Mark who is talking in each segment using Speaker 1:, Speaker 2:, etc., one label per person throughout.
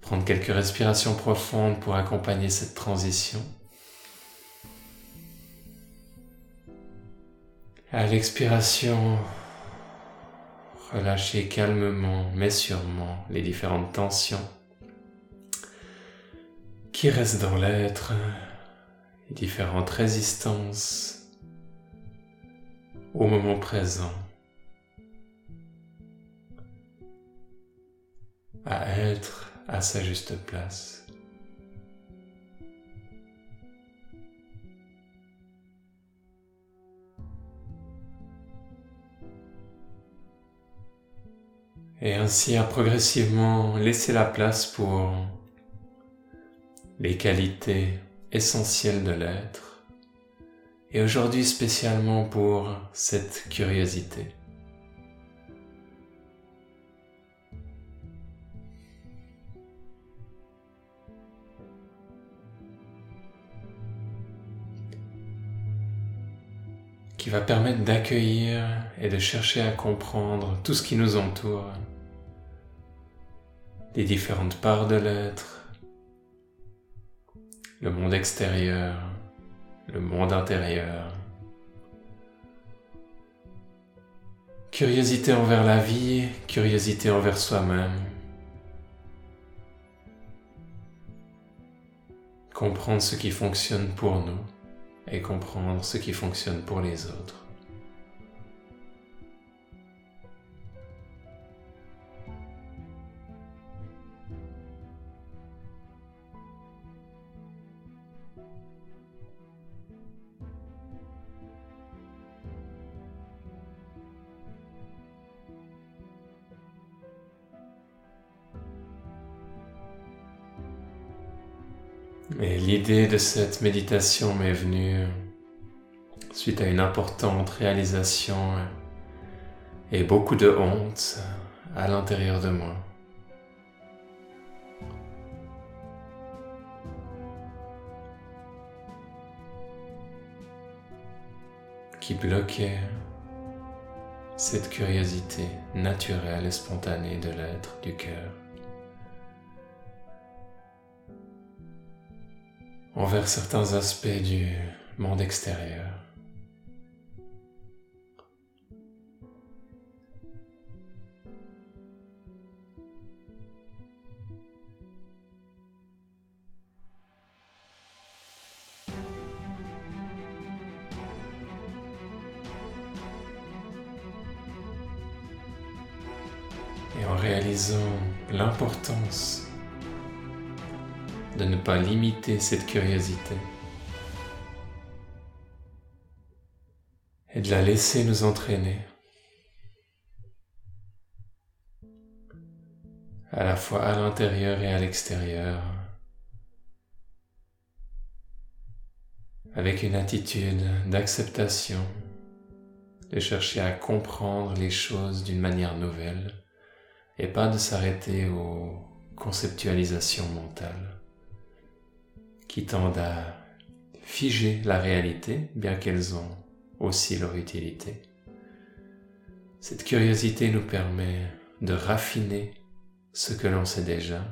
Speaker 1: Prendre quelques respirations profondes pour accompagner cette transition. À l'expiration, relâchez calmement mais sûrement les différentes tensions qui restent dans l'être, les différentes résistances au moment présent. À être à sa juste place. Et ainsi à progressivement laisser la place pour les qualités essentielles de l'être et aujourd'hui spécialement pour cette curiosité. Qui va permettre d'accueillir et de chercher à comprendre tout ce qui nous entoure, les différentes parts de l'être, le monde extérieur, le monde intérieur. Curiosité envers la vie, curiosité envers soi-même. Comprendre ce qui fonctionne pour nous et comprendre ce qui fonctionne pour les autres. Et l'idée de cette méditation m'est venue suite à une importante réalisation et beaucoup de honte à l'intérieur de moi. qui bloquait cette curiosité naturelle et spontanée de l'être du cœur. Envers certains aspects du monde extérieur. Cette curiosité. Et de la laisser nous entraîner. À la fois à l'intérieur et à l'extérieur. Avec une attitude d'acceptation, de chercher à comprendre les choses d'une manière nouvelle. Et pas de s'arrêter aux conceptualisations mentales qui tendent à figer la réalité, bien qu'elles ont aussi leur utilité. Cette curiosité nous permet de raffiner ce que l'on sait déjà,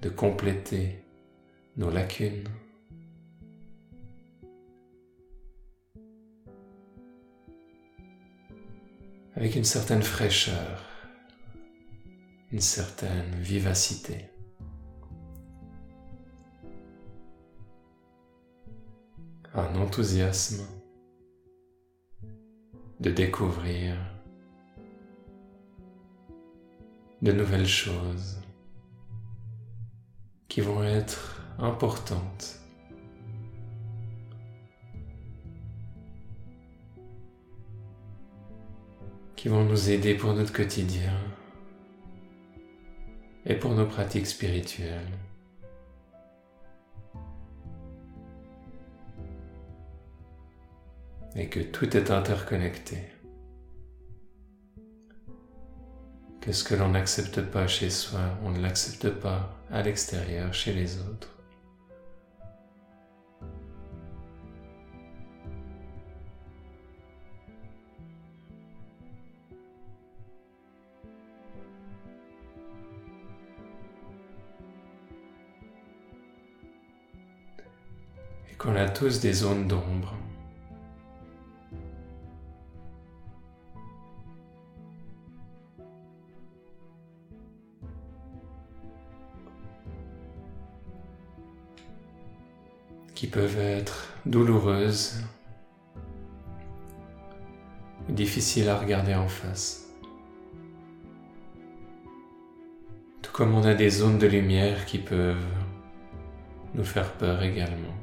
Speaker 1: de compléter nos lacunes, avec une certaine fraîcheur, une certaine vivacité. Un enthousiasme de découvrir de nouvelles choses qui vont être importantes. qui vont nous aider pour notre quotidien et pour nos pratiques spirituelles. et que tout est interconnecté. Que ce que l'on n'accepte pas chez soi, on ne l'accepte pas à l'extérieur, chez les autres. Et qu'on a tous des zones d'ombre qui peuvent être douloureuses, difficiles à regarder en face. Tout comme on a des zones de lumière qui peuvent nous faire peur également.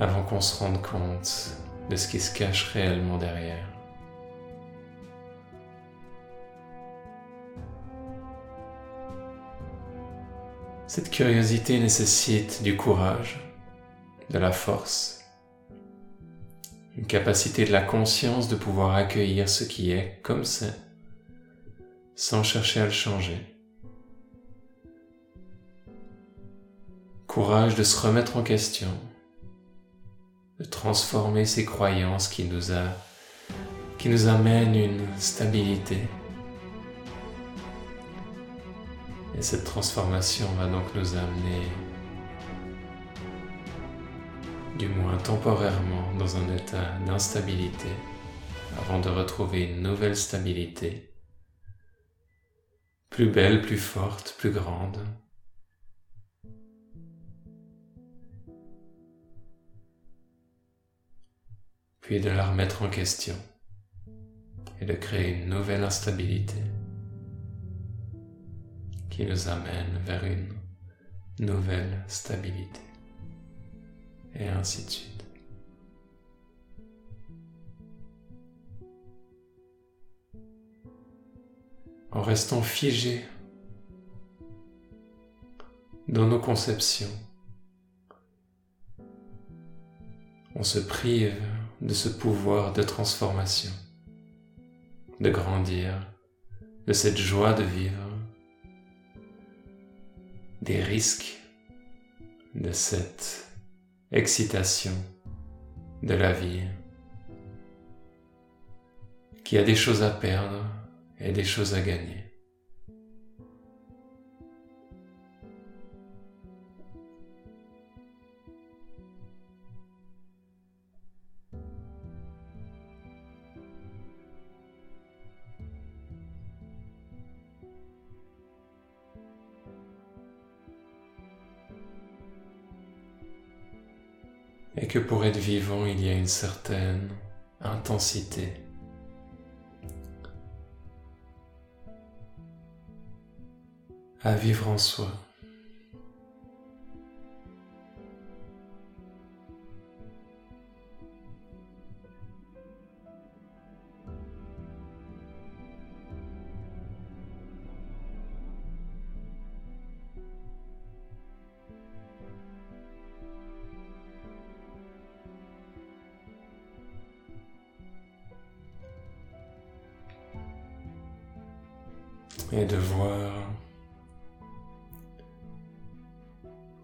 Speaker 1: Avant qu'on se rende compte de ce qui se cache réellement derrière. Cette curiosité nécessite du courage, de la force, une capacité de la conscience de pouvoir accueillir ce qui est comme c'est, sans chercher à le changer. Courage de se remettre en question, de transformer ces croyances qui nous, a, qui nous amènent une stabilité, Et cette transformation va donc nous amener, du moins temporairement, dans un état d'instabilité avant de retrouver une nouvelle stabilité, plus belle, plus forte, plus grande. Puis de la remettre en question et de créer une nouvelle instabilité qui nous amène vers une nouvelle stabilité. Et ainsi de suite. En restant figé dans nos conceptions, on se prive de ce pouvoir de transformation, de grandir, de cette joie de vivre des risques de cette excitation de la vie qui a des choses à perdre et des choses à gagner. Et que pour être vivant, il y a une certaine intensité. à vivre en soi.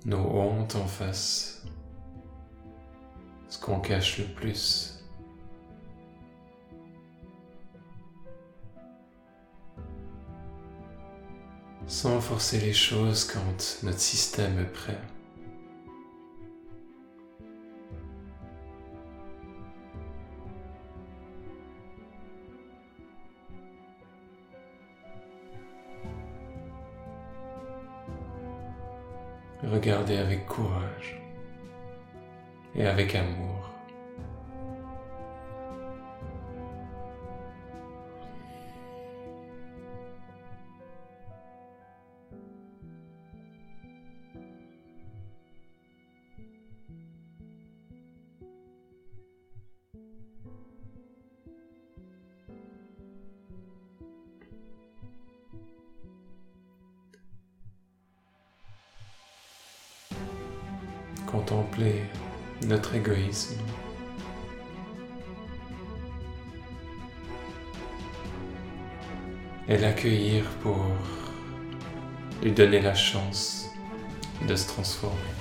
Speaker 1: Nos hontes en face, ce qu'on cache le plus. Sans forcer les choses quand notre système est prêt. Regardez avec courage et avec amour. Contempler notre égoïsme. Et l'accueillir pour lui donner la chance de se transformer.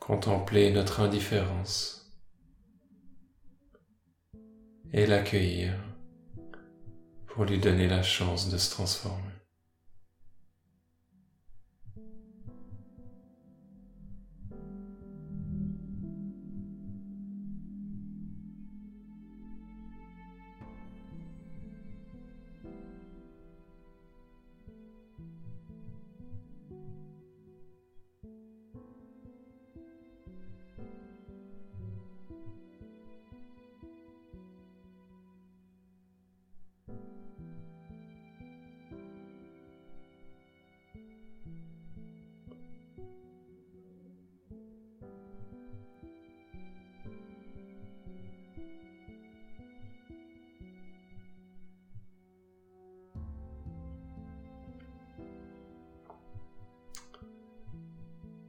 Speaker 1: Contempler notre indifférence et l'accueillir pour lui donner la chance de se transformer.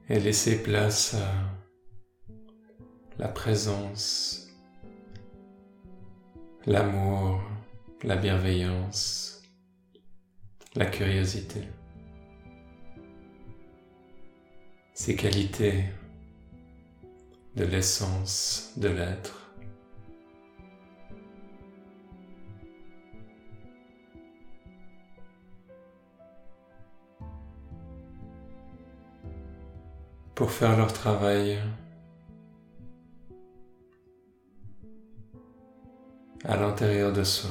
Speaker 1: Et laisser place à la présence, l'amour, la bienveillance, la curiosité. Ces qualités de l'essence de l'être pour faire leur travail à l'intérieur de soi.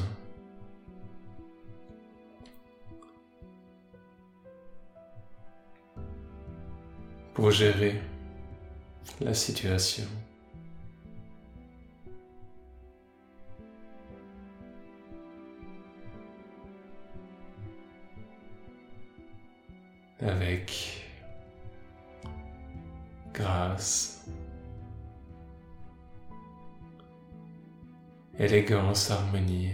Speaker 1: pour gérer la situation. avec élégance, harmonie.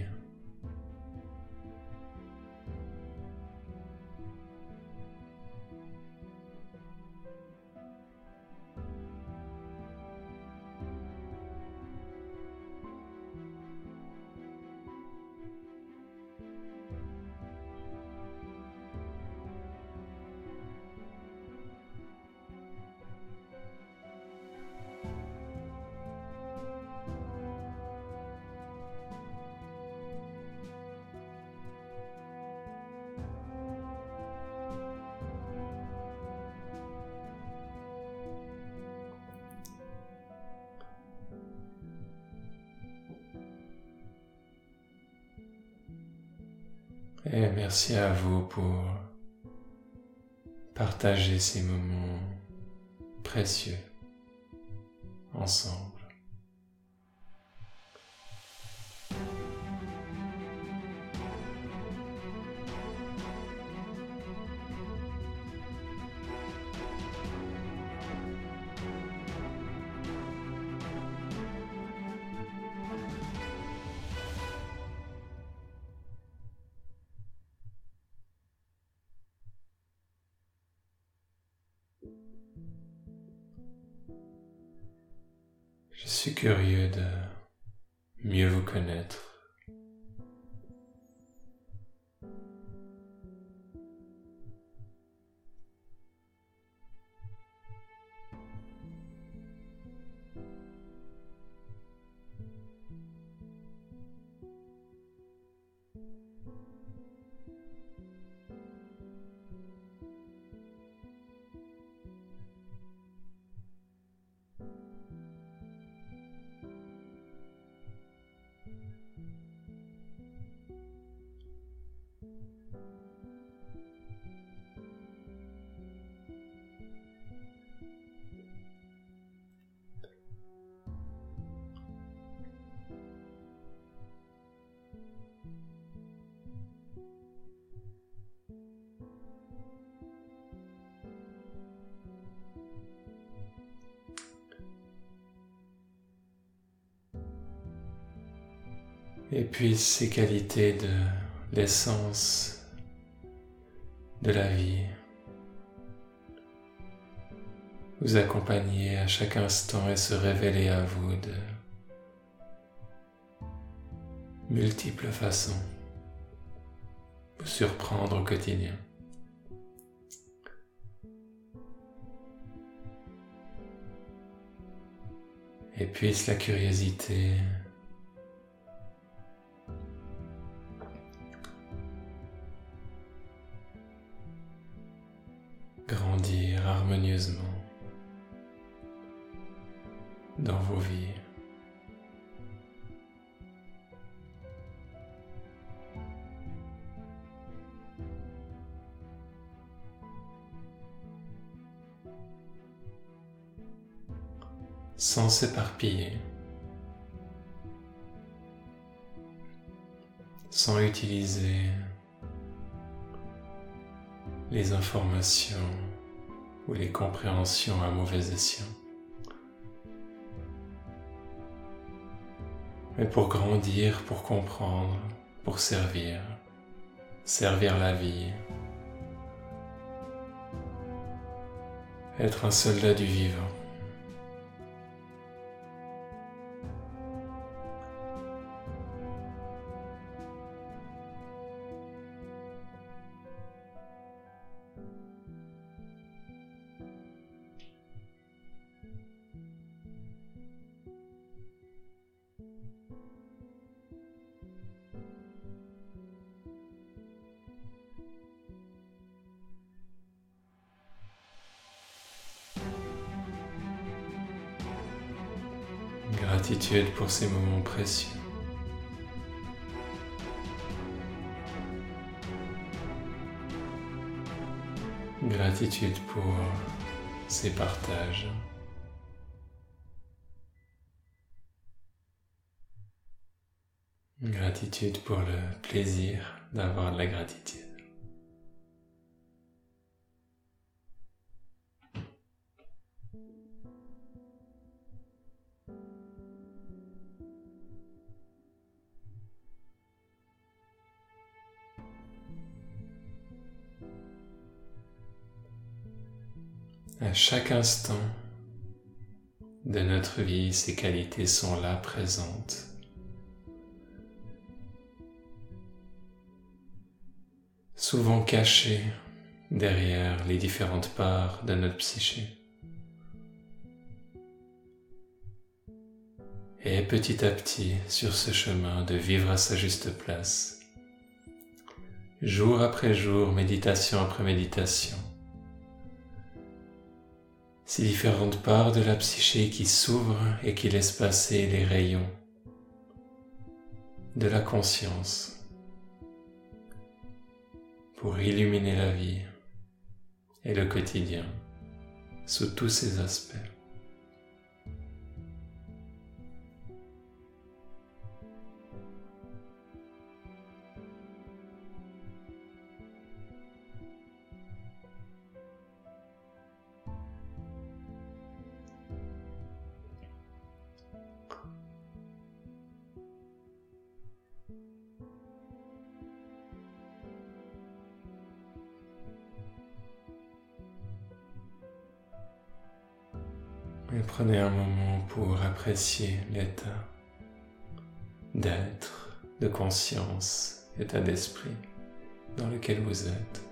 Speaker 1: Et merci à vous pour partager ces moments précieux ensemble. Suis curieux de mieux vous connaître. Et puis ces qualités de l'essence de la vie vous accompagner à chaque instant et se révéler à vous de multiples façons, vous surprendre au quotidien. Et puisse la curiosité sans s'éparpiller, sans utiliser les informations ou les compréhensions à mauvais escient. Mais pour grandir, pour comprendre, pour servir, servir la vie, Être un soldat du vivant. Gratitude pour ces moments précieux. Gratitude pour ces partages. Gratitude pour le plaisir d'avoir de la gratitude. Chaque instant de notre vie, ces qualités sont là présentes. souvent cachées derrière les différentes parts de notre psyché. Et petit à petit, sur ce chemin de vivre à sa juste place, jour après jour, méditation après méditation, ces différentes parts de la psyché qui s'ouvrent et qui laissent passer les rayons de la conscience pour illuminer la vie et le quotidien sous tous ses aspects. Prenez un moment pour apprécier l'état d'être, de conscience, état d'esprit dans lequel vous êtes.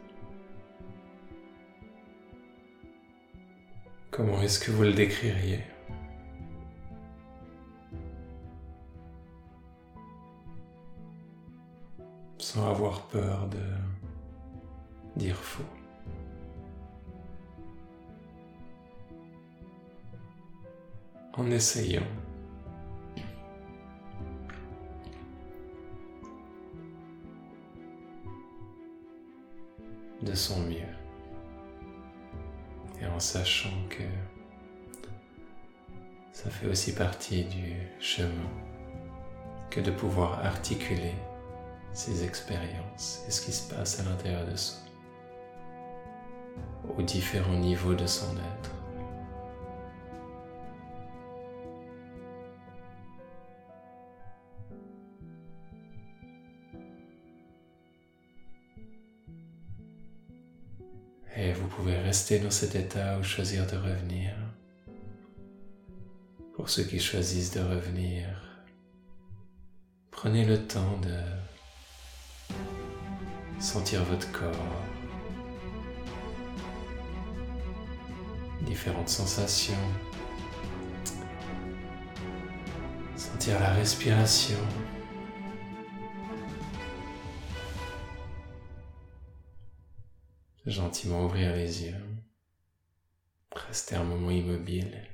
Speaker 1: Comment est-ce que vous le décririez? Sans avoir peur de dire faux. En essayant. de son mieux et en sachant que ça fait aussi partie du chemin que de pouvoir articuler ses expériences et ce qui se passe à l'intérieur de soi aux différents niveaux de son être. Rester dans cet état ou choisir de revenir. Pour ceux qui choisissent de revenir, prenez le temps de sentir votre corps, différentes sensations, sentir la respiration. Gentiment ouvrir les yeux, rester un moment immobile,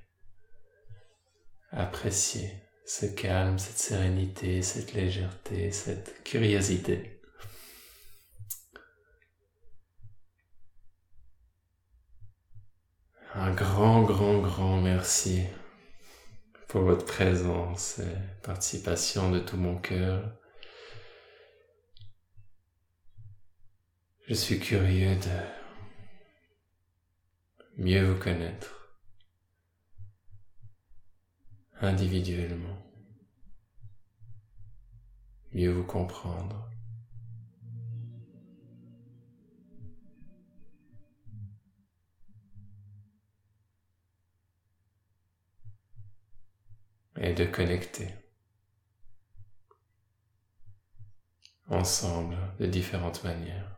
Speaker 1: apprécier ce calme, cette sérénité, cette légèreté, cette curiosité. Un grand, grand, grand merci pour votre présence et participation de tout mon cœur. Je suis curieux de mieux vous connaître individuellement, mieux vous comprendre. et de connecter ensemble de différentes manières.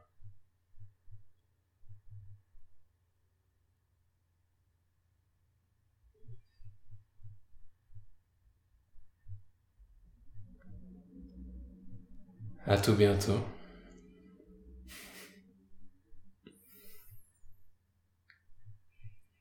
Speaker 1: À tout bientôt.